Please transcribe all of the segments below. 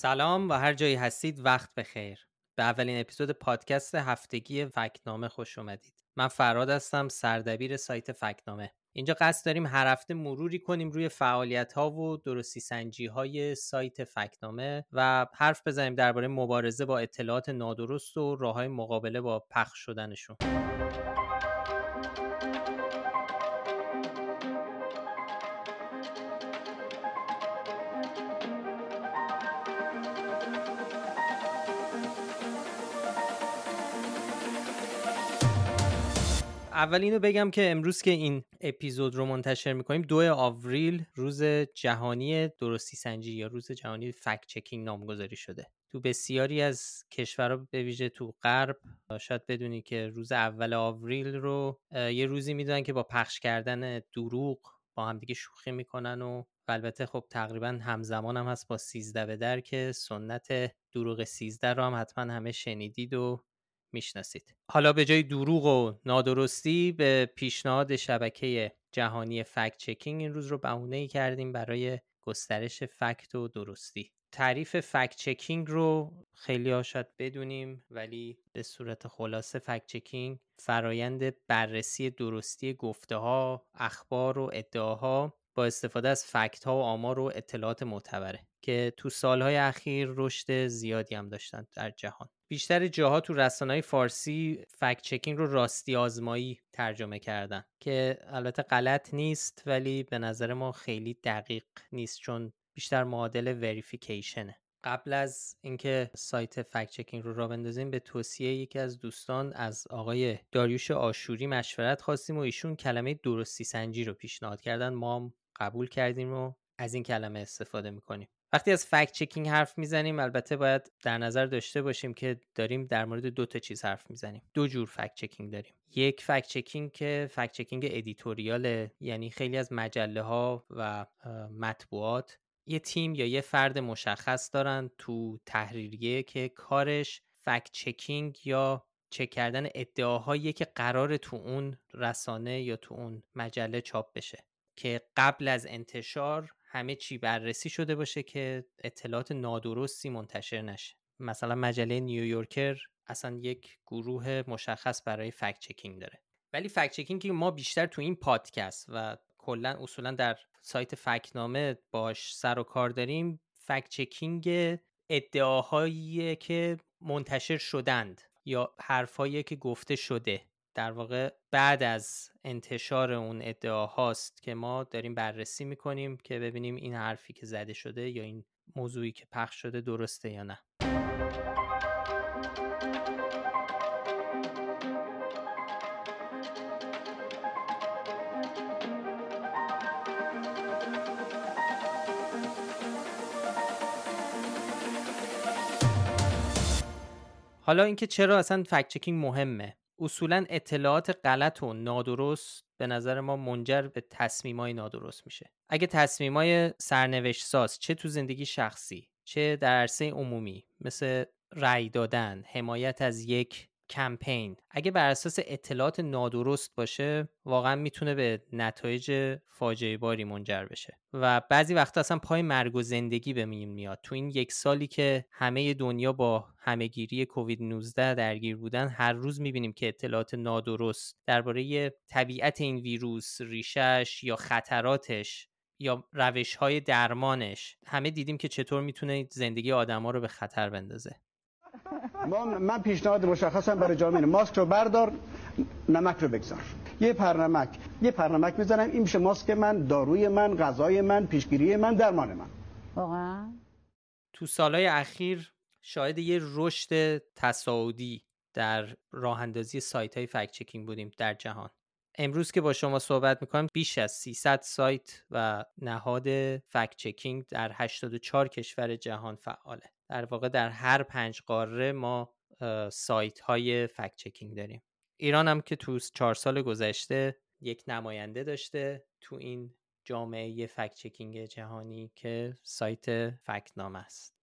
سلام و هر جایی هستید وقت بخیر. به اولین اپیزود پادکست هفتگی فکنامه خوش اومدید. من فراد هستم سردبیر سایت فکنامه. اینجا قصد داریم هر هفته مروری کنیم روی فعالیت ها و درستی سنجی های سایت فکنامه و حرف بزنیم درباره مبارزه با اطلاعات نادرست و راه های مقابله با پخش شدنشون. اول اینو بگم که امروز که این اپیزود رو منتشر می‌کنیم دو آوریل روز جهانی درستی سنجی یا روز جهانی فکت چکینگ نامگذاری شده. تو بسیاری از کشورها به ویژه تو غرب شاید بدونی که روز اول آوریل رو یه روزی می‌دونن که با پخش کردن دروغ با همدیگه شوخی می‌کنن و البته خب تقریبا همزمان هم هست با سیزده به در که سنت دروغ سیزده رو هم حتما همه شنیدید و می‌شناسید. حالا به جای دروغ و نادرستی به پیشنهاد شبکه جهانی fact checking این روز رو بهونه ای کردیم برای گسترش fact و درستی. تعریف fact checking رو خیلی ها بدونیم ولی به صورت خلاصه fact checking فرایند بررسی درستی گفته ها، اخبار و ادعاها با استفاده از fact ها و آمار و اطلاعات معتبره که تو سالهای اخیر رشد زیادی هم داشتن در جهان. بیشتر جاها تو رسانه‌های فارسی fact checking رو راستی آزمایی ترجمه کردن که البته غلط نیست ولی به نظر ما خیلی دقیق نیست چون بیشتر معادل verification ه. قبل از اینکه سایت fact checking رو را بندازیم به توصیه یکی از دوستان از آقای داریوش آشوری مشورت خواستیم و ایشون کلمه درستی سنجی رو پیشنهاد کردن. ما قبول کردیم و از این کلمه استفاده می‌کنیم. وقتی از fact checking حرف می‌زنیم البته باید در نظر داشته باشیم که داریم در مورد دو تا چیز حرف می‌زنیم. دو جور fact checking داریم. یک fact checking که fact checking editorial ه یعنی خیلی از مجله ها و مطبوعات یه تیم یا یه فرد مشخص دارن تو تحریریه که کارش fact checking یا چک کردن ادعاهایی که قرار تو اون رسانه یا تو اون مجله چاپ بشه. که قبل از انتشار همه چی بررسی شده باشه که اطلاعات نادرستی منتشر نشه. مثلا مجله نیویورکر اصلا یک گروه مشخص برای fact checking داره. ولی fact checking که ما بیشتر تو این پادکست و کلا اصولا در سایت فکتنامه باش سر و کار داریم fact checking ادعاهایی که منتشر شدند یا حرفایی که گفته شده. در واقع بعد از انتشار اون ادعا هاست که ما داریم بررسی می‌کنیم که ببینیم این حرفی که زده شده یا این موضوعی که پخش شده درسته یا نه. حالا اینکه چرا اصلا فکت چکینگ مهمه. اصولا اطلاعات غلط و نادرست به نظر ما منجر به تصمیمای نادرست میشه. اگه تصمیمای سرنوشت ساز چه تو زندگی شخصی چه در عرصه عمومی مثل رأی دادن حمایت از یک کمپین. اگه بر اساس اطلاعات نادرست باشه واقعا می‌تونه به نتایج فاجعه باری منجر بشه. و بعضی وقتا اصلا پای مرگ و زندگی به میاد. تو این یک سالی که همه دنیا با همهگیری کووید 19 درگیر بودن هر روز می‌بینیم که اطلاعات نادرست درباره طبیعت این ویروس ریشش یا خطراتش یا روش های درمانش همه دیدیم که چطور می‌تونه زندگی آدما رو به خطر بندازه. من پیشنهاد مشخصم برای جامعه ماسک رو بردار نمک رو بگذار. یه پرنمک یه پرنمک می‌زنم این میشه ماسک من داروی من غذای من پیشگیری من درمان من. واقعا؟ تو سالهای اخیر شاهد یه رشد تصاعدی در راه اندازی سایت های فکت چکینگ بودیم در جهان. امروز که با شما صحبت می‌کنم بیش از 300 سایت و نهاد فکت چکینگ در 84 کشور جهان فعاله. در واقع در هر پنج قاره ما سایت های فکت چکینگ داریم. ایران هم که تو چهار سال گذشته یک نماینده داشته تو این جامعه فکت چکینگ جهانی که سایت فکت نام است.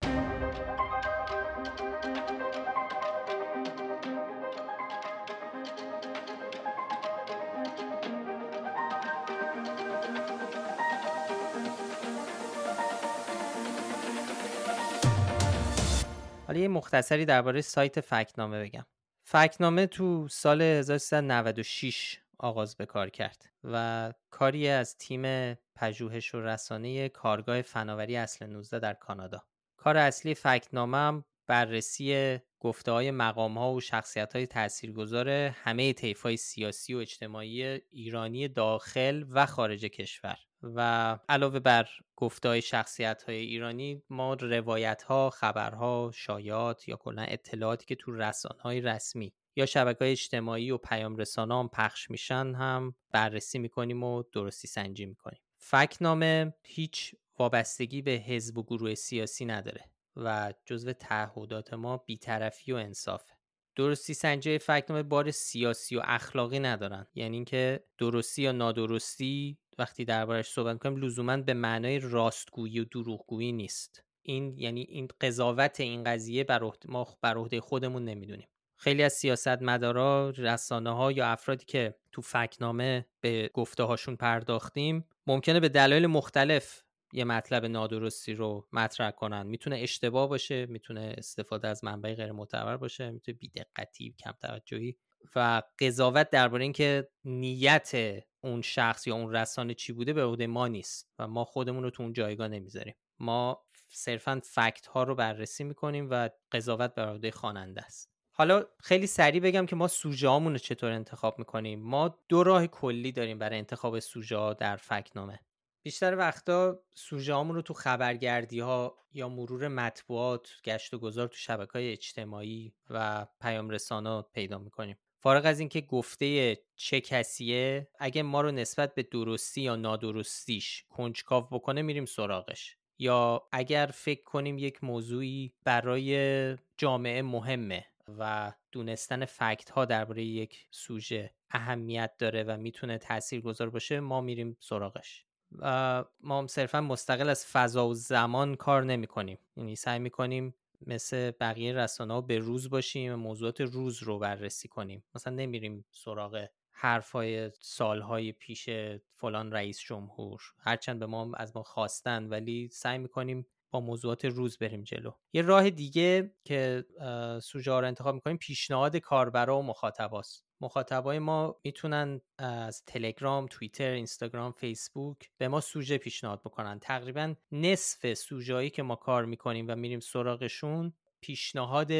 حالا یه مختصری درباره سایت فکنامه بگم. فکنامه تو سال 1396 آغاز به کار کرد و کاری از تیم پژوهش و رسانه کارگاه فناوری اصل 19 در کانادا. کار اصلی فکنامه هم بررسی گفته های مقام ها و شخصیت های تاثیرگذار همه طیف های سیاسی و اجتماعی ایرانی داخل و خارج کشور. و علاوه بر گفته های شخصیت های ایرانی ما روایت ها خبرها شایات یا کلا اطلاعاتی که تو رسانه های رسمی یا شبکه های اجتماعی و پیام رسانه هم پخش میشن هم بررسی می‌کنیم و درستی سنجی می‌کنیم. فکنامه هیچ وابستگی به حزب و گروه سیاسی نداره و جزو تعهدات ما بیطرفی و انصافه. درستی سنجی فکنامه بار سیاسی و اخلاقی ندارن. یعنی اینکه درستی یا نادرستی وقتی دربارش صحبت کنیم لزوما به معنای راستگویی و دروغگویی نیست. این یعنی این قضاوت این قضیه بر ما بر عهده خودمون نمی‌دونیم. خیلی از سیاستمدارا رسانه ها یا افرادی که تو فکنامه به گفته هاشون پرداختیم ممکنه به دلایل مختلف یه مطلب نادرستی رو مطرح کنن. می‌تونه اشتباه باشه می‌تونه استفاده از منبع غیر معتبر باشه می‌تونه بیدقتی کم توجهی و قضاوت درباره اینکه نیت اون شخص یا اون رسانه چی بوده به عهده ما نیست و ما خودمون رو تو اون جایگاه نمی‌ذاریم. ما صرفا فکت ها رو بررسی می‌کنیم و قضاوت بر عهده خواننده است. حالا خیلی سریع بگم که ما سوژه رو چطور انتخاب می‌کنیم. ما دو راه کلی داریم برای انتخاب سوژه در فکنامه. بیشتر وقتا سوژه رو تو خبرگردی ها یا مرور مطبوعات گشت و گذار تو شبکه های اجتماعی و پیام رسانه پیدا می‌کنیم. فارغ از اینکه گفته چه کسیه اگه ما رو نسبت به درستی یا نادرستیش کنجکاو بکنه میریم سراغش. یا اگر فکر کنیم یک موضوعی برای جامعه مهمه و دونستن فکت ها درباره یک سوژه اهمیت داره و می‌تونه تأثیر گذار باشه ما میریم سراغش. ما هم صرفا مستقل از فضا و زمان کار نمی کنیم یعنی سعی می کنیم مثل بقیه رسانه ها به روز باشیم و موضوعات روز رو بررسی کنیم. مثلا نمیریم سراغ حرفای سالهای پیش فلان رئیس جمهور. هرچند به ما از ما خواستن ولی سعی می‌کنیم با موضوعات روز بریم جلو. یه راه دیگه که سوژه رو انتخاب می‌کنیم پیشنهاد کاربرا و مخاطباست. مخاطبای ما می‌تونن از تلگرام، توییتر، اینستاگرام، فیسبوک به ما سوژه پیشنهاد بکنن. تقریبا نصف سوژه‌ای که ما کار می‌کنیم و میریم سراغشون پیشنهاد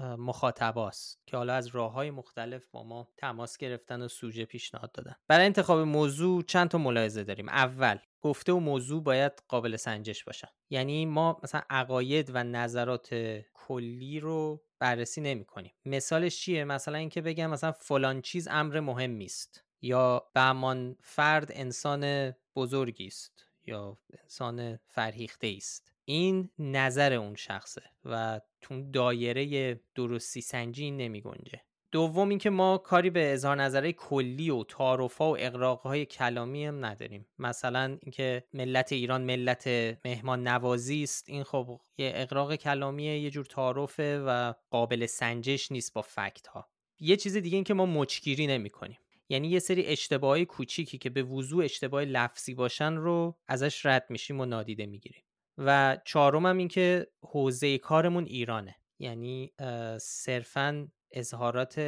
مخاطباست که حالا از راه های مختلف با ما تماس گرفتن و سوژه پیشنهاد دادن برای انتخاب موضوع چند تا ملاحظه داریم اول گفته و موضوع باید قابل سنجش باشن. یعنی ما مثلا عقاید و نظرات کلی رو بررسی نمی کنیم مثالش چیه؟ مثلا اینکه بگم مثلا فلان چیز امر مهمی است یا بهمان فرد انسان بزرگی است. یا انسان فرهیخته است. این نظر اون شخصه و تو دایره درستی سنجی نمی گنجه دوم اینکه ما کاری به اظهار نظرهای کلی و تعارفها و اقراقهای کلامی هم نداریم. مثلا اینکه ملت ایران ملت مهمان نوازی است. این خب یه اقراق کلامیه یه جور تعارفه و قابل سنجش نیست با فکت ها یه چیز دیگه اینکه ما مچگیری نمی کنیم یعنی یه سری اشتباهی کوچیکی که به وضوع اشتباه لفظی باشن رو ازش رد میشیم و نادیده می‌گیریم. و چهارم هم این که حوزه کارمون ایرانه. یعنی صرفا اظهارات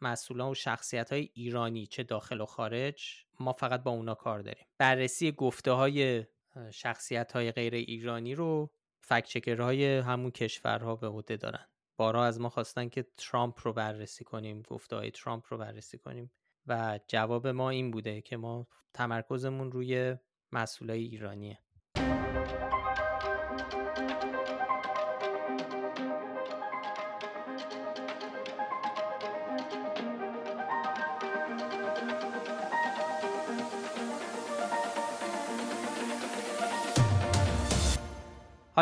مسئولان و شخصیت های ایرانی چه داخل و خارج ما فقط با اونا کار داریم. بررسی گفته های شخصیت های غیر ایرانی رو های همون کشورها به عهده دارن. بارا از ما خواستن که ترامپ رو بررسی کنیم گفته های ترامپ رو بررسی کنیم و جواب ما این بوده که ما تمرکزمون روی مسئولای ایرانیه.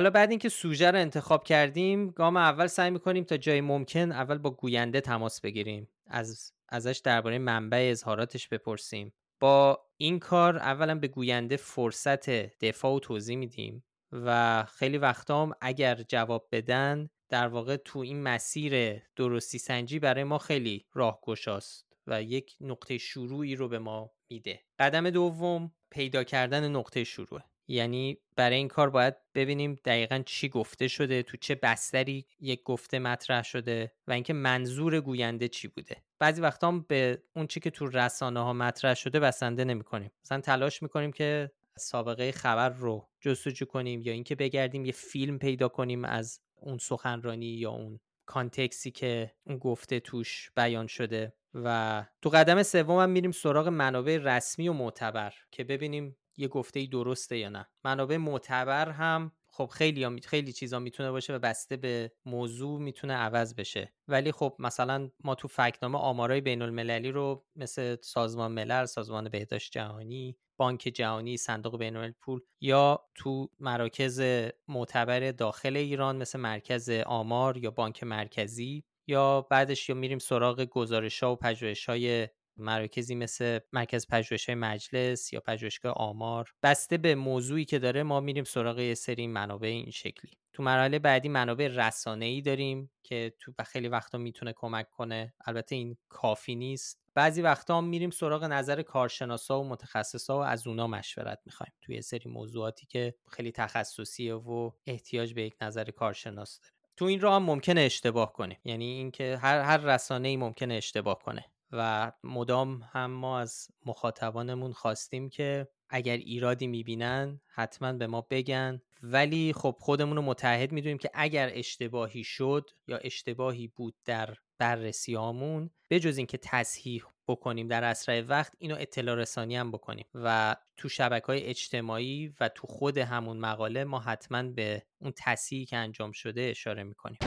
حالا بعد اینکه سوژه رو انتخاب کردیم گام اول سعی می‌کنیم تا جای ممکن اول با گوینده تماس بگیریم. از ازش درباره منبع اظهاراتش بپرسیم. با این کار اولا به گوینده فرصت دفاع و توضیح میدیم و خیلی وقتا هم اگر جواب بدن در واقع تو این مسیر درستی سنجی برای ما خیلی راهگشاست و یک نقطه شروعی رو به ما میده. قدم دوم پیدا کردن نقطه شروع. یعنی برای این کار باید ببینیم دقیقا چی گفته شده تو چه بستری یک گفته مطرح شده و اینکه منظور گوینده چی بوده. بعضی وقتا هم به اون چی که تو رسانه ها مطرح شده بسنده نمی کنیم مثلا تلاش می‌کنیم که سابقه خبر رو جستجو کنیم یا اینکه بگردیم یه فیلم پیدا کنیم از اون سخنرانی یا اون کانتکسی که اون گفته توش بیان شده. و تو قدم سوم هم میریم سراغ منابع رسمی و معتبر که ببینیم یه گفته درسته یا نه. منابع معتبر هم خب خیلی خیلی چیزا می‌تونه باشه و بسته به موضوع می‌تونه عوض بشه. ولی خب مثلا ما تو فکنامه آمارای بین المللی رو مثل سازمان ملل سازمان بهداشت جهانی بانک جهانی صندوق بین پول یا تو مراکز معتبر داخل ایران مثل مرکز آمار یا بانک مرکزی یا بعدش یا میریم سراغ گزارش ها و پژوهش های مراکزی مثل مرکز پژوهش مجلس یا پژوهشگاه آمار. بسته به موضوعی که داره ما میریم سراغ یه سری منابع این شکلی. تو مرحله بعدی منابع رسانه ای داریم که تو خیلی وقتا می‌تونه کمک کنه. البته این کافی نیست. بعضی وقتا هم میریم سراغ نظر کارشناسا و متخصصا و از اونا مشورت می‌خوایم. توی سری موضوعاتی که خیلی تخصصیه و احتیاج به یک نظر کارشناس داره. تو این راه هم ممکنه اشتباه کنیم. یعنی اینکه هر هر رسانه ای ممکنه اشتباه کنه. و مدام هم ما از مخاطبانمون خواستیم که اگر ایرادی می‌بینن حتما به ما بگن. ولی خب خودمون رو متحد می‌دونیم که اگر اشتباهی شد یا اشتباهی بود در بررسیامون به جز اینکه تصحیح بکنیم در اسرع وقت اینو اطلاع رسانی هم بکنیم. و تو شبکه های اجتماعی و تو خود همون مقاله ما حتما به اون تصحیحی که انجام شده اشاره می‌کنیم.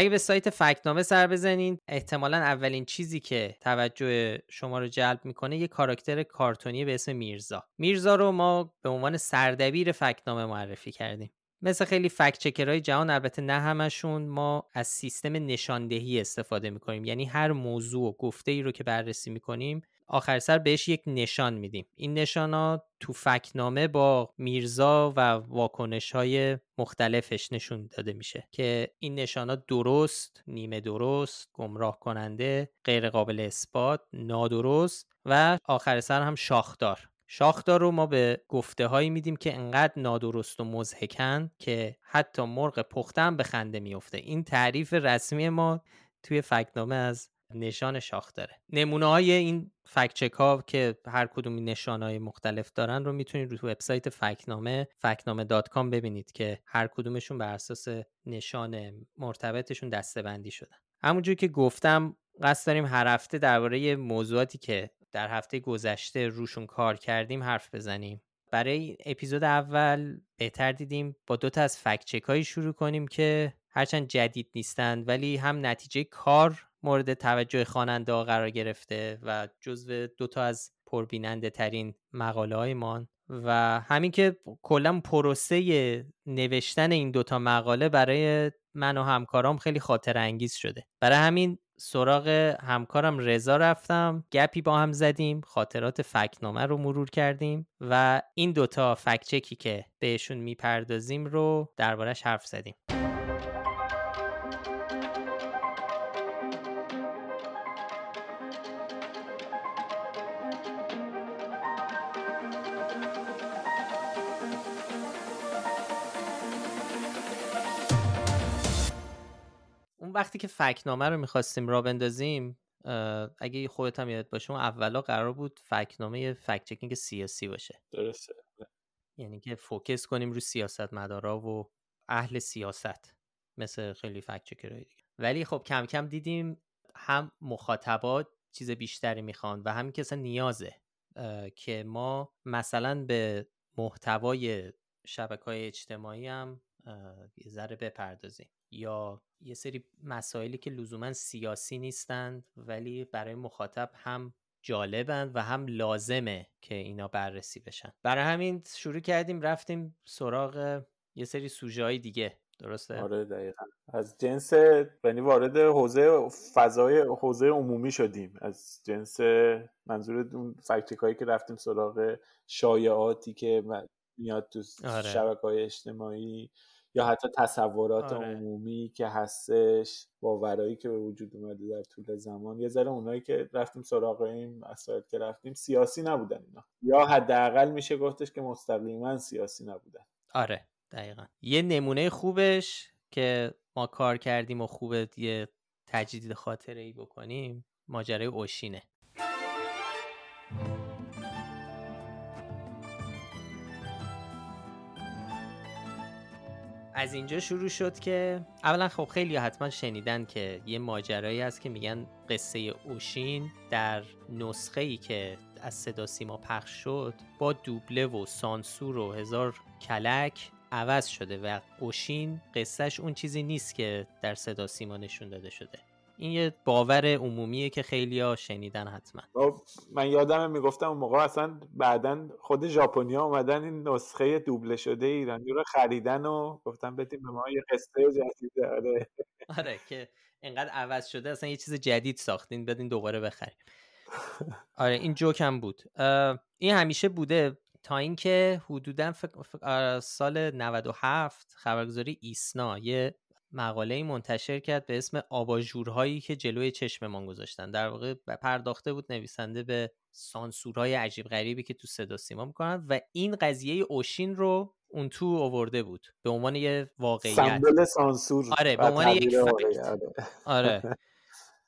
اگه به سایت فکنامه سر بزنین احتمالا اولین چیزی که توجه شما رو جلب می‌کنه یه کاراکتر کارتونی به اسم میرزا. میرزا رو ما به عنوان سردبیر فکنامه معرفی کردیم. مثل خیلی فکت چکرهای جهان البته نه همشون ما از سیستم نشاندهی استفاده می‌کنیم. یعنی هر موضوع و گفته ای رو که بررسی می‌کنیم آخر سر بهش یک نشان میدیم. این نشانات تو فکنامه با میرزا و واکنش های مختلفش نشون داده میشه که این نشانات درست، نیمه درست، گمراه کننده، غیر قابل اثبات، نادرست و آخر سر هم شاخدار. شاخدار رو ما به گفته هایی میدیم که انقدر نادرست و مزهکن که حتی مرغ پختن به خنده میفته این تعریف رسمی ما توی فکنامه از نشان شاخ داره. نمونه های این فکچک ها که هر کدوم نشان های مختلف دارن رو می‌تونید رو وبسایت فکنامه فکنامه دات کام ببینید که هر کدومشون بر اساس نشان مرتبطشون دسته بندی شدن همونجور که گفتم قصد داریم هر هفته درباره موضوعاتی که در هفته گذشته روشون کار کردیم حرف بزنیم. برای اپیزود اول بهتر دیدیم با دو تا از فکچک شروع کنیم که هرچند جدید نیستند ولی هم نتیجه کار مورد توجه خواننده قرار گرفته و جزو دوتا از پربیننده ترین مقاله های و همین که کلا پروسه نوشتن این دوتا مقاله برای من و همکارام خیلی خاطر انگیز شده. برای همین سراغ همکارم رضا رفتم گپی با هم زدیم خاطرات فکنامه رو مرور کردیم و این دوتا فکچکی که بهشون می‌پردازیم رو دربارش حرف زدیم. وقتی که فکنامه رو می‌خواستیم را بندازیم اگه خودت هم یاد باشه اون اولا قرار بود فکنامه فکت چکینگ سیاسی باشه. درسته. یعنی که فوکس کنیم رو سیاست مدارا و اهل سیاست مثل خیلی فکت چکرهای دیگه. ولی خب کم کم دیدیم هم مخاطبات چیز بیشتری می‌خوان و همین که اصلا نیازه که ما مثلا به محتوای شبکه های اجتماعی هم یه ذره بپردازیم. یا یه سری مسائلی که لزوما سیاسی نیستند ولی برای مخاطب هم جالبند و هم لازمه که اینا بررسی بشن. برای همین شروع کردیم رفتیم سراغ یه سری سوژه های دیگه. درسته؟ آره دقیقا. از جنس یعنی وارد حوزه فضای حوزه عمومی شدیم. از جنس منظور اون فکتیک که رفتیم سراغ شایعاتی که میاد تو آره. شبکه های اجتماعی یا حتی تصورات آره. عمومی که هستش باورایی که به وجود اومده در طول زمان. یه ذره اونایی که رفتیم سراغ این مسائل که رفتیم سیاسی نبودن اینا. یا حداقل میشه گفتش که مستقیما سیاسی نبودن. آره دقیقا. یه نمونه خوبش که ما کار کردیم و خوبه یه تجدید خاطره ای بکنیم ماجرای اوشینه. از اینجا شروع شد که اولا خب خیلی حتما شنیدن که یه ماجرایی هست که میگن قصه اوشین در نسخه ای که از صدا سیما پخش شد با دوبله و سانسور و هزار کلک عوض شده و اوشین قصهش اون چیزی نیست که در صدا سیما نشون داده شده. این یه باور عمومیه که خیلی ها شنیدن حتما. خب، من یادم می‌گفتم اون موقع اصلا بعدا خود ژاپنیا اومدن این نسخه دوبله شده ایرانی رو خریدن و گفتن بدیم به ما یه قصه جدید آره. آره که انقدر عوض شده اصلا یه چیز جدید ساختین بدین دوباره بخریم. آره این جوک هم بود. این همیشه بوده تا اینکه حدودا سال 97 خبرگزاری ایسنا یه مقاله منتشر کرد به اسم آباژورهایی که جلوی چشممان گذاشتن. در واقع پرداخته بود نویسنده به سانسورهای عجیب غریبی که تو صدا سیما می‌کنن و این قضیه اوشین رو اون تو آورده بود. به عنوان یه واقعیت. سمبل سانسور آره به عنوان یک آره.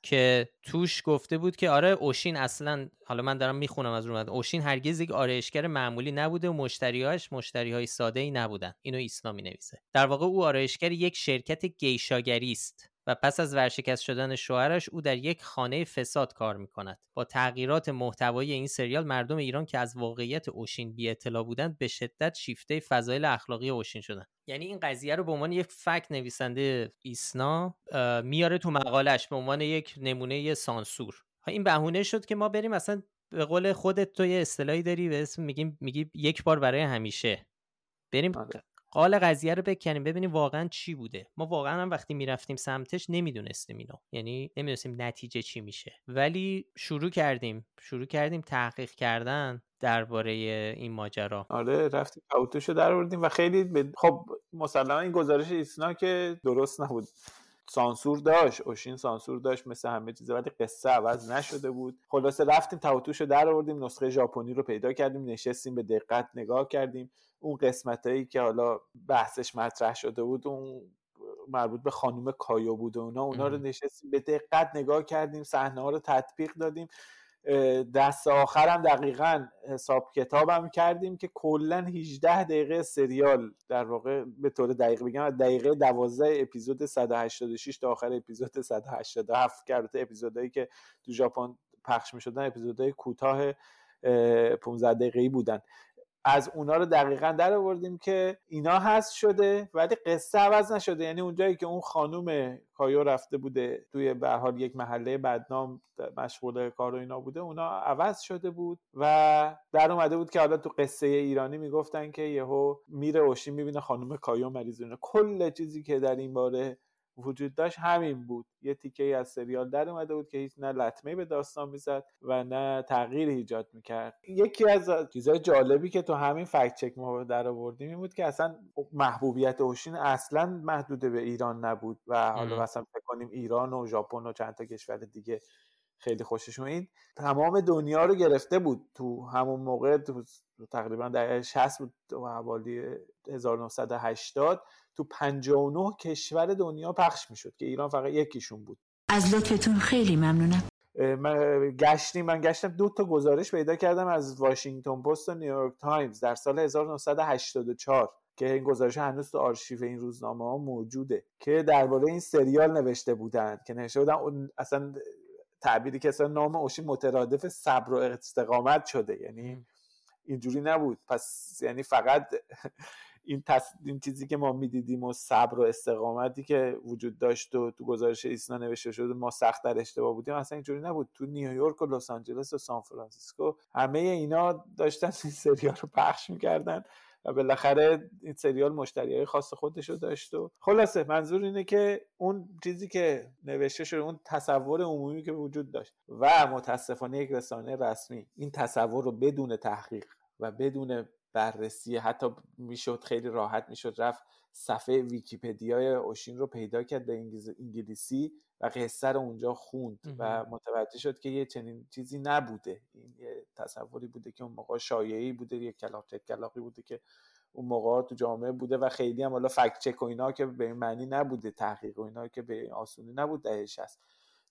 که توش گفته بود که آره اوشین اصلا حالا من دارم می‌خونم از رو اوشین هرگز یک آرایشگر معمولی نبوده و مشتریهاش مشتری های ساده ای نبودن. اینو ایسنا می نویسه در واقع او آرایشگر یک شرکت گیشاگری است و پس از ورشکست شدن شوهرش او در یک خانه فساد کار می کند. با تغییرات محتوایی این سریال مردم ایران که از واقعیت اوشین بی اطلاع بودند به شدت شیفته فضایل اخلاقی اوشین شدن یعنی این قضیه رو به عنوان یک فکت نویسنده ایسنا میاره تو مقالش به عنوان یک نمونه سانسور این بهونه شد که ما بریم اصلا به قول خودت تو یه اصطلاحی داری به اسم میگیم میگی یک بار برای همیشه بریم آره. قال قضیه رو بکنیم. ببینیم واقعا چی بوده. ما واقعا هم وقتی می‌رفتیم سمتش نمی‌دونستیم اینو. یعنی نمی‌دونستیم نتیجه چی میشه. ولی شروع کردیم. شروع کردیم تحقیق کردن درباره این ماجرا. آره رفتیم اوتوشو در آوردیم و خیلی ب... خب مسلما این گزارش ایسنا که درست نبود. سانسور داشت اوشین سانسور داشت مثل همه چیز ولی قصه عوض نشده بود. خلاصه رفتیم توتوش رو در آوردیم نسخه ژاپنی رو پیدا کردیم نشستیم به دقت نگاه کردیم. اون قسمت هایی که حالا بحثش مطرح شده بود اون مربوط به خانم کایو بود و اونا اونا رو نشستیم به دقت نگاه کردیم صحنه ها رو تطبیق دادیم. دست آخرم دقیقا حساب کتابم کردیم که کلا 18 دقیقه سریال در واقع به طور دقیق بگم دقیقه 12 اپیزود 186 تا آخر اپیزود 187 کرده اپیزودهایی که تو ژاپن پخش می شدن اپیزودهای کوتاه 15 دقیقه‌ای بودن. از اونا رو دقیقا در آوردیم که اینا هست شده ولی قصه عوض نشده. یعنی اونجایی که اون خانوم کایو رفته بوده توی به حال یک محله بدنام مشغول کار و اینا بوده اونا عوض شده بود و در اومده بود که حالا تو قصه ایرانی می‌گفتن که یهو میره اوشین می‌بینه خانوم کایو مریضونه کل چیزی که در این باره وجود داشت همین بود. یه تیکه ای از سریال در اومده بود که هیچ نه لطمه به داستان می‌زد و نه تغییر ایجاد می‌کرد. یکی از چیزهای جالبی که تو همین فکت چک ما در آوردیم این بود که اصلا محبوبیت اوشین اصلا محدود به ایران نبود و حالا مثلا فکر کنیم ایران و ژاپن و چند تا کشور دیگه خیلی خوششون این تمام دنیا رو گرفته بود تو همون موقع تو تقریبا در 60 بود و حوالی 1980 تو 59 کشور دنیا پخش می‌شد که ایران فقط یکیشون بود. از لطفتون خیلی ممنونم. من گشتیم من گشتم. دو تا گزارش پیدا کردم از واشنگتن پست و نیویورک تایمز در سال 1984 که این گزارش هنوز تو آرشیو این روزنامه ها موجوده که درباره این سریال نوشته بودند که نوشته بودن اصلا تعبیری که اصلا نام اوشین مترادف صبر و استقامت شده. یعنی اینجوری نبود. پس یعنی فقط این, این چیزی که ما می‌دیدیم و صبر و استقامتی که وجود داشت و تو گزارش ایسنا نوشته شده ما سخت در اشتباه بودیم اصلا اینجوری نبود. تو نیویورک و لس آنجلس و سان فرانسیسکو همه اینا داشتن این سریال رو پخش می‌کردن و بالاخره این سریال مشتری خاص خودش رو داشت و خلاصه منظور اینه که اون چیزی که نوشته شده اون تصور عمومی که وجود داشت و متاسفانه یک رسانه رسمی این تصور رو بدون تحقیق و بدون بررسی حتی می‌شد خیلی راحت می‌شد رفت صفحه ویکیپدیای اوشین رو پیدا کرد به انگلیسی و قصه رو اونجا خوند و متوجه شد که یه چنین چیزی نبوده. این یه تصوری بوده که اون موقع شایعی بوده یه کلاق کلاقی بوده که اون موقع تو جامعه بوده و خیلی هم حالا فکت چک و اینا که به این معنی نبوده تحقیق و اینا که به آسونی نبود دهش هست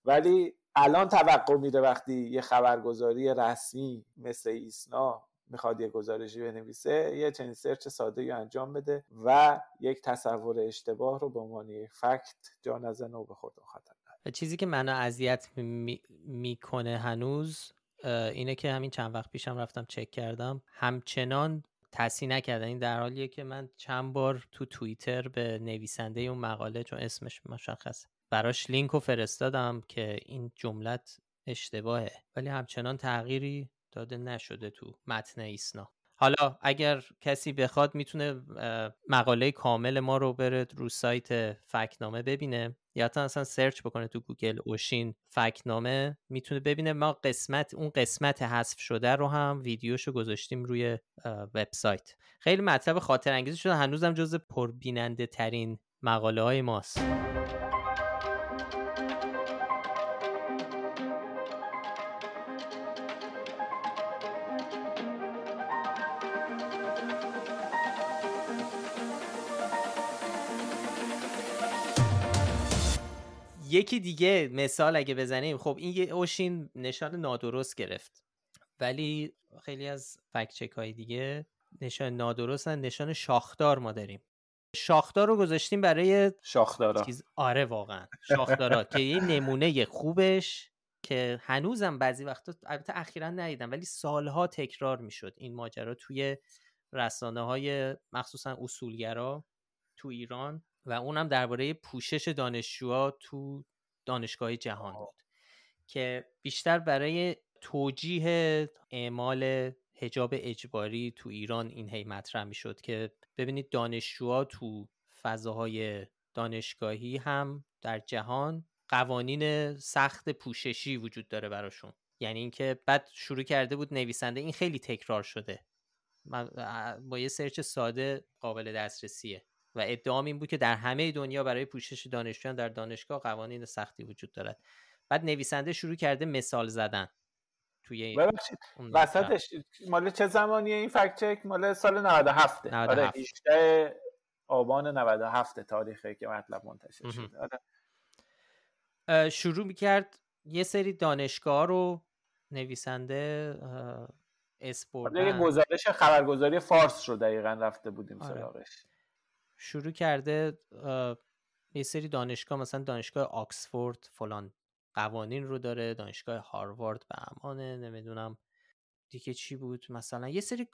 ولی الان توقع میره وقتی یه خبرگزاری رسمی مثل ایسنا می‌خواد یه گزارشی بنویسه یه چنین سرچ ساده یا انجام بده و یک تصور اشتباه رو به عنوان یک فکت جا نزنه و به خود و چیزی که منو اذیت می‌کنه هنوز اینه که همین چند وقت پیشم رفتم چک کردم. همچنان تصحیح نکردن. این در حالیه که من چند بار تو توییتر به نویسنده اون مقاله چون اسمش مشخص براش لینک رو فرستادم که این جملت اشتباهه. ولی همچنان تغییری داده نشده تو متن ایسنا. حالا اگر کسی بخواد می‌تونه مقاله کامل ما رو بره رو سایت فکتنامه ببینه یا تا اصلا سرچ بکنه تو گوگل اوشین فکتنامه می‌تونه ببینه ما قسمت اون قسمت حذف شده رو هم ویدیوشو گذاشتیم روی وبسایت. خیلی مطلب خاطر انگیزی شده هنوزم جز پربیننده ترین مقاله های ماست. یکی دیگه مثال اگه بزنیم خب این یه اوشین نشان نادرست گرفت. ولی خیلی از فکچک های دیگه نشان نادرست نشان شاخدار ما داریم. شاخدار رو گذاشتیم برای شاخدارا. چیز آره واقعا شاخدارا که یه نمونه خوبش که هنوزم بعضی وقتا البته اخیرا ندیدم ولی سالها تکرار می‌شد این ماجرا توی رسانه های مخصوصا اصولگرا تو ایران. و اونم درباره پوشش دانشجوها تو دانشگاه جهان بود که بیشتر برای توجیه اعمال حجاب اجباری تو ایران این هی مطرح می‌شد که ببینید دانشجوها تو فضاهای دانشگاهی هم در جهان قوانین سخت پوششی وجود داره براشون. یعنی اینکه بعد شروع کرده بود نویسنده این خیلی تکرار شده. با یه سرچ ساده قابل دسترسیه. و ادعام این بود که در همه دنیا برای پوشش دانشجویان در دانشگاه قوانین سختی وجود دارد. بعد نویسنده شروع کرده مثال زدن توی وسطش مال چه زمانیه این فکت چک؟ مال سال 97 97 آره آبان 97 تاریخه که مطلب منتشر شده. آره. شروع می‌کرد یه سری دانشگاه رو نویسنده اسپوردن یه گزارش خبرگزاری فارس رو دقیقا رفته بودیم آره. سراغش. شروع کرده یه سری دانشگاه مثلا دانشگاه آکسفورد فلان قوانین رو داره دانشگاه هاروارد به امانه نمی‌دونم دیگه چی بود. مثلا یه سری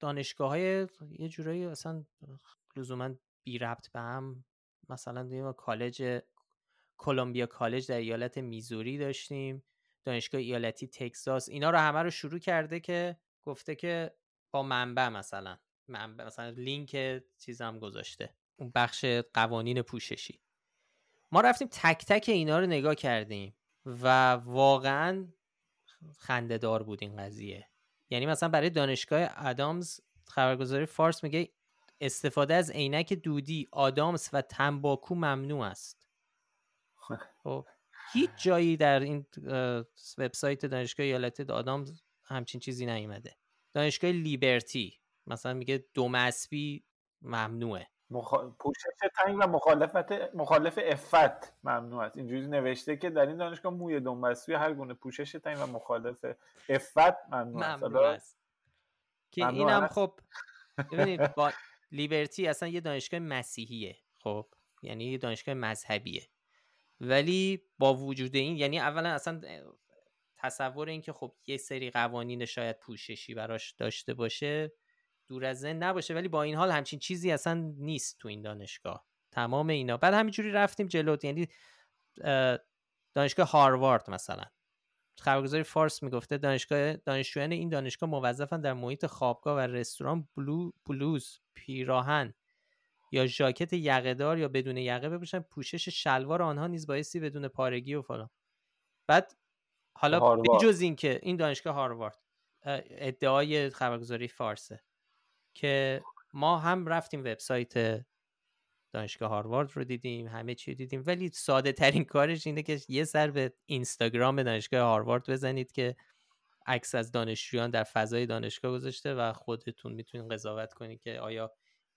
دانشگاه های یه جورایی مثلا لزوما بی ربط به هم. مثلا کالج کلمبیا کالج در ایالت میزوری داشتیم دانشگاه ایالتی تگزاس اینا رو همه رو شروع کرده که گفته که با منبع مثلا. مثلا لینک چیزم گذاشته. اون بخش قوانین پوششی. ما رفتیم تک تک اینا رو نگاه کردیم و واقعا خندهدار بود این قضیه. یعنی مثلا برای دانشگاه ادامز خبرگزاری فارس میگه استفاده از عینک دودی آدامس و تنباکو ممنوع است. خب هیچ جایی در این وبسایت دانشگاه ایالتی آدامز همچین چیزی نیومده. دانشگاه لیبرتی. مثلا میگه دو مسبی ممنوعه. پوشش تنگ و مخالفت مخالف افت ممنوع است. اینجوری نوشته که در این دانشگاه موی دنبسوی هر گونه پوشش تنگ و مخالف افت ممنوع, ممنوع است. که اینم خب ببینید با لیبرتی اصلا یه دانشگاه مسیحیه خب؟ یعنی یه دانشگاه مذهبیه. ولی با وجود این یعنی اولا اصلا تصور این که خب یه سری قوانین شاید پوششی براش داشته باشه دور از ذهن نباشه ولی با این حال همچین چیزی اصلا نیست تو این دانشگاه. تمام اینا. بعد همینجوری رفتیم جلو یعنی دانشگاه هاروارد مثلا. خبرگزاری فارس می‌گفته دانشگاه دانشجویان این دانشگاه موظفن در محیط خوابگاه و رستوران بلو بلوز پیراهن یا ژاکت یقهدار یا بدون یقه بپوشن پوشش شلوار آنها نیز بایستی بدون پارگی و فلان. بعد حالا بجز این که این دانشگاه هاروارد ادعای خبرگزاری فارسه. که ما هم رفتیم وبسایت دانشگاه هاروارد رو دیدیم همه چی دیدیم. ولی ساده ترین کارش اینه که یه سر به اینستاگرام دانشگاه هاروارد بزنید که عکس از دانشجویان در فضای دانشگاه گذاشته و خودتون می‌تونید قضاوت کنید که آیا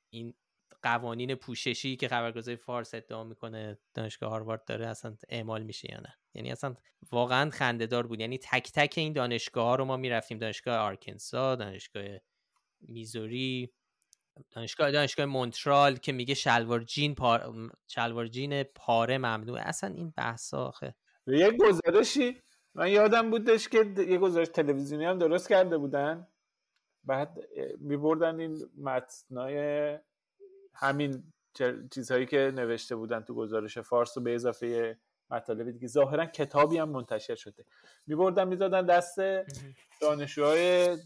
این قوانین پوششی که خبرگزاری فارس ادعا می‌کنه دانشگاه هاروارد داره اصلا اعمال میشه یا نه؟ یعنی اصلا واقعا خندهدار بود. یعنی تک تک این دانشگاه ها رو ما می‌رفتیم. دانشگاه آرکنسا دانشگاه میزوری دانشگاه دانشگاه مونترال که میگه شلوار جین پار... شلوار جین پاره ممنوع اصلا این بحث آخه. یه گزارشی من یادم بودش که یه گزارش تلویزیونی هم درست کرده بودن. بعد میبردن این متنای همین چیزهایی که نوشته بودن تو گزارش فارس و به اضافه مطالب دیگه. ظاهرا کتابی هم منتشر شده. میبردن می‌دادن دست دانشجوهای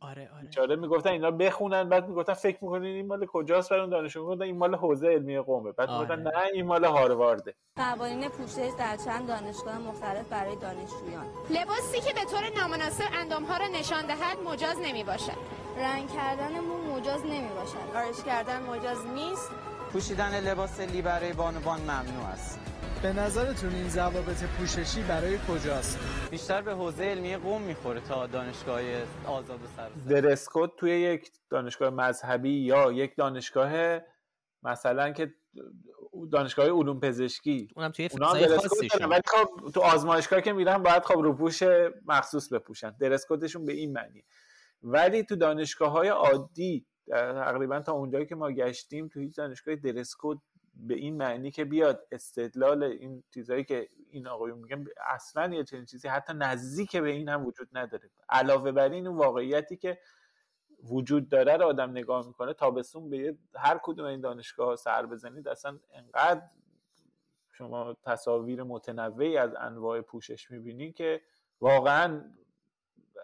آره آره. چاره می‌گفتن اینا بخونن بعد می‌گفتن فکر می‌کنین این مال کجاست برای اون دانشجو؟ می‌گفتن این مال حوزه علمی قومه. بعد آره. می‌گفتن نه این مال هاروارده قوانین پوشش در چند دانشگاه مختلف برای دانشجویان. لباسی که به طور نامناسب اندامها را نشان دهد مجاز نمی باشد رنگ کردن مو مجاز نمی باشد آرش کردن مجاز نیست. پوشیدن لباس لی برای بانوان ممنوع است. به نظرتون این ضوابط پوششی برای کجاست؟ بیشتر به حوزه علمی قوم می‌خوره تا دانشگاه آزاد و سر درسکود توی یک دانشگاه مذهبی یا یک دانشگاه مثلا که دانشگاه علوم پزشکی. اونم توی فضای خاصی ولی خب تو آزمایشگاه که میرن باید خب روپوش مخصوص بپوشن. درسکودشون به این معنی ولی تو دانشگاه های عادی تقریبا تا اونجایی که ما گشتیم تو هیچ دانشگاه درسکود به این معنی که بیاد استدلال این چیزهایی که این آقایون میگن اصلا یه چنین چیزی حتی نزدیک به این هم وجود نداره. علاوه بر این واقعیتی که وجود داره رو آدم نگاه می‌کنه تابستون به هر کدوم این دانشگاه ها سر بزنید اصلا انقدر شما تصاویر متنوعی از انواع پوشش می‌بینی که واقعا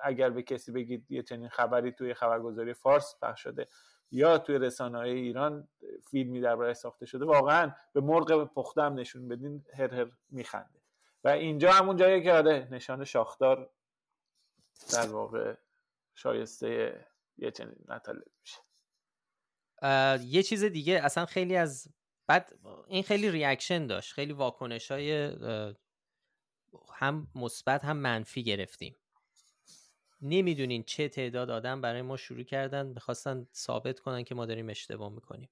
اگر به کسی بگید یه چنین خبری توی خبرگزاری فارس پخش شده یا توی رسانه های ایران فیلمی درباره ساخته شده واقعا به مرغ پختم نشون بدین هر هر میخنده. و اینجا همون جایی که آره نشان شاخدار در واقع شایسته یه چنین مطالب میشه. یه چیز دیگه اصلا خیلی از بعد این خیلی ریاکشن داشت خیلی واکنش های هم مثبت هم منفی گرفتیم. نمی‌دونین چه تعداد آدم برای ما شروع کردن می‌خواستن ثابت کنن که ما داریم اشتباه می‌کنیم.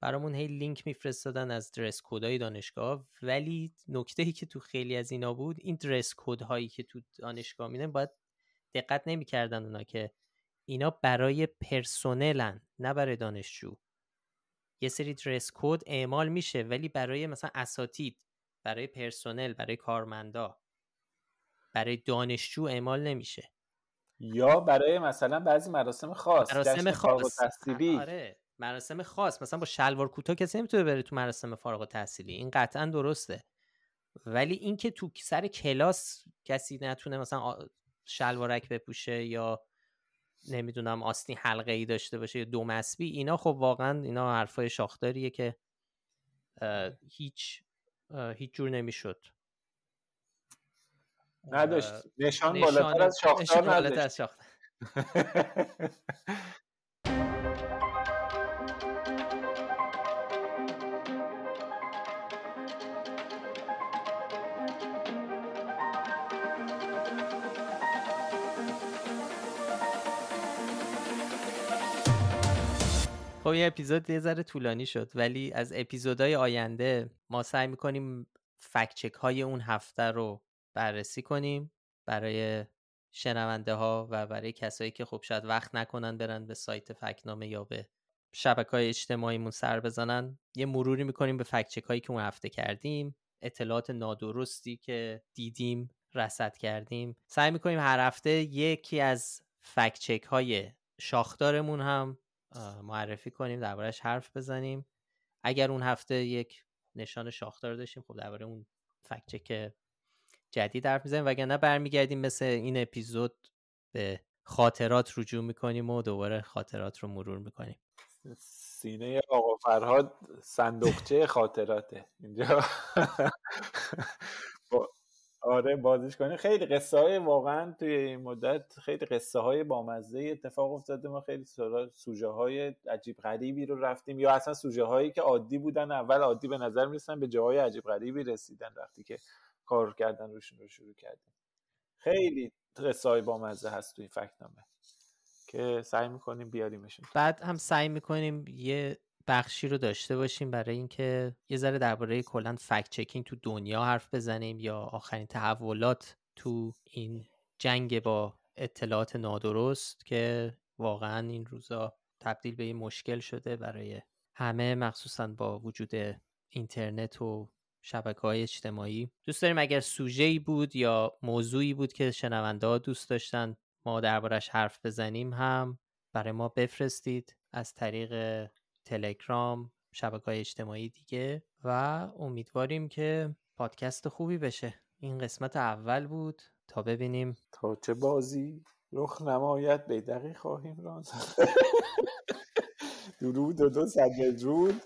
برامون هی لینک میفرستادن از درس کودهای دانشگاه ولی نکته ای که تو خیلی از اینا بود این درس کود هایی که تو دانشگاه میدن باید دقت نمی‌کردن اونا که اینا برای پرسونلن نه برای دانشجو. یه سری درس کد اعمال میشه ولی برای مثلا اساتید برای پرسونل برای کارمندا برای دانشجو اعمال نمیشه. یا برای مثلا بعضی مراسم خاص مراسم خاص. آره. مراسم خاص. مثلا با شلوار کوتاه کسی نمی‌تونه بره تو مراسم فارغ التحصیلی. این قطعا درسته. ولی اینکه تو سر کلاس کسی نتونه مثلا شلوارک بپوشه یا نمی‌دونم آستین حلقه ای داشته باشه یا دو مسبی اینا خب واقعا اینا حرفای شاخداریه که هیچ هیچ جور نمی‌شد. نداشت. نشان بالاتر از شاختار نداشت. خب این اپیزود یه ذره طولانی شد ولی از اپیزودهای آینده ما سعی می‌کنیم فکچک های اون هفته رو بررسی کنیم برای شنونده ها و برای کسایی که خب شاید وقت نکنن برن به سایت فکنامه یا به شبکه های اجتماعیمون سر بزنن یه مروری می‌کنیم به فکچک هایی که اون هفته کردیم اطلاعات نادرستی که دیدیم رسد کردیم. سعی می‌کنیم هر هفته یکی از فکچک های شاخدارمون هم معرفی کنیم دربارهش حرف بزنیم. اگر اون هفته یک نشان شاخدار داشتیم خب درباره اون فکچک جدید حرف می‌زنیم وگرنه برمیگردیم مثل این اپیزود به خاطرات رجوع می‌کنیم و دوباره خاطرات رو مرور می‌کنیم. سینه آقا فرهاد صندوقچه خاطراته. اینجا. آره بازیش کنی خیلی قصه های واقعا توی این مدت خیلی قصه های بامزه اتفاق افتاده. ما خیلی سوژه های عجیب غریبی رو رفتیم. یا اصلا سوژه هایی که عادی بودن اول عادی به نظر می‌رسن به جاهای عجیب غریبی رسیدن. وقتی که کار کردن روشون رو شروع کردیم. خیلی قصه های بامزه هست توی فکنامه که سعی می‌کنیم بیاریمشون. بعد هم سعی می‌کنیم یه بخشی رو داشته باشیم برای اینکه یه ذره درباره کلا فکت چکینگ تو دنیا حرف بزنیم یا آخرین تحولات تو این جنگ با اطلاعات نادرست که واقعا این روزا تبدیل به این مشکل شده برای همه مخصوصا با وجود اینترنت و شبکه های اجتماعی. دوست داریم اگر سوژه‌ای بود یا موضوعی بود که شنونده ها دوست داشتن ما دربارش حرف بزنیم هم برای ما بفرستید از طریق تلگرام شبکه های اجتماعی دیگه و امیدواریم که پادکست خوبی بشه. این قسمت اول بود. تا ببینیم. تا چه بازی رخ نمایت به خواهیم راند. درود و دو صد درود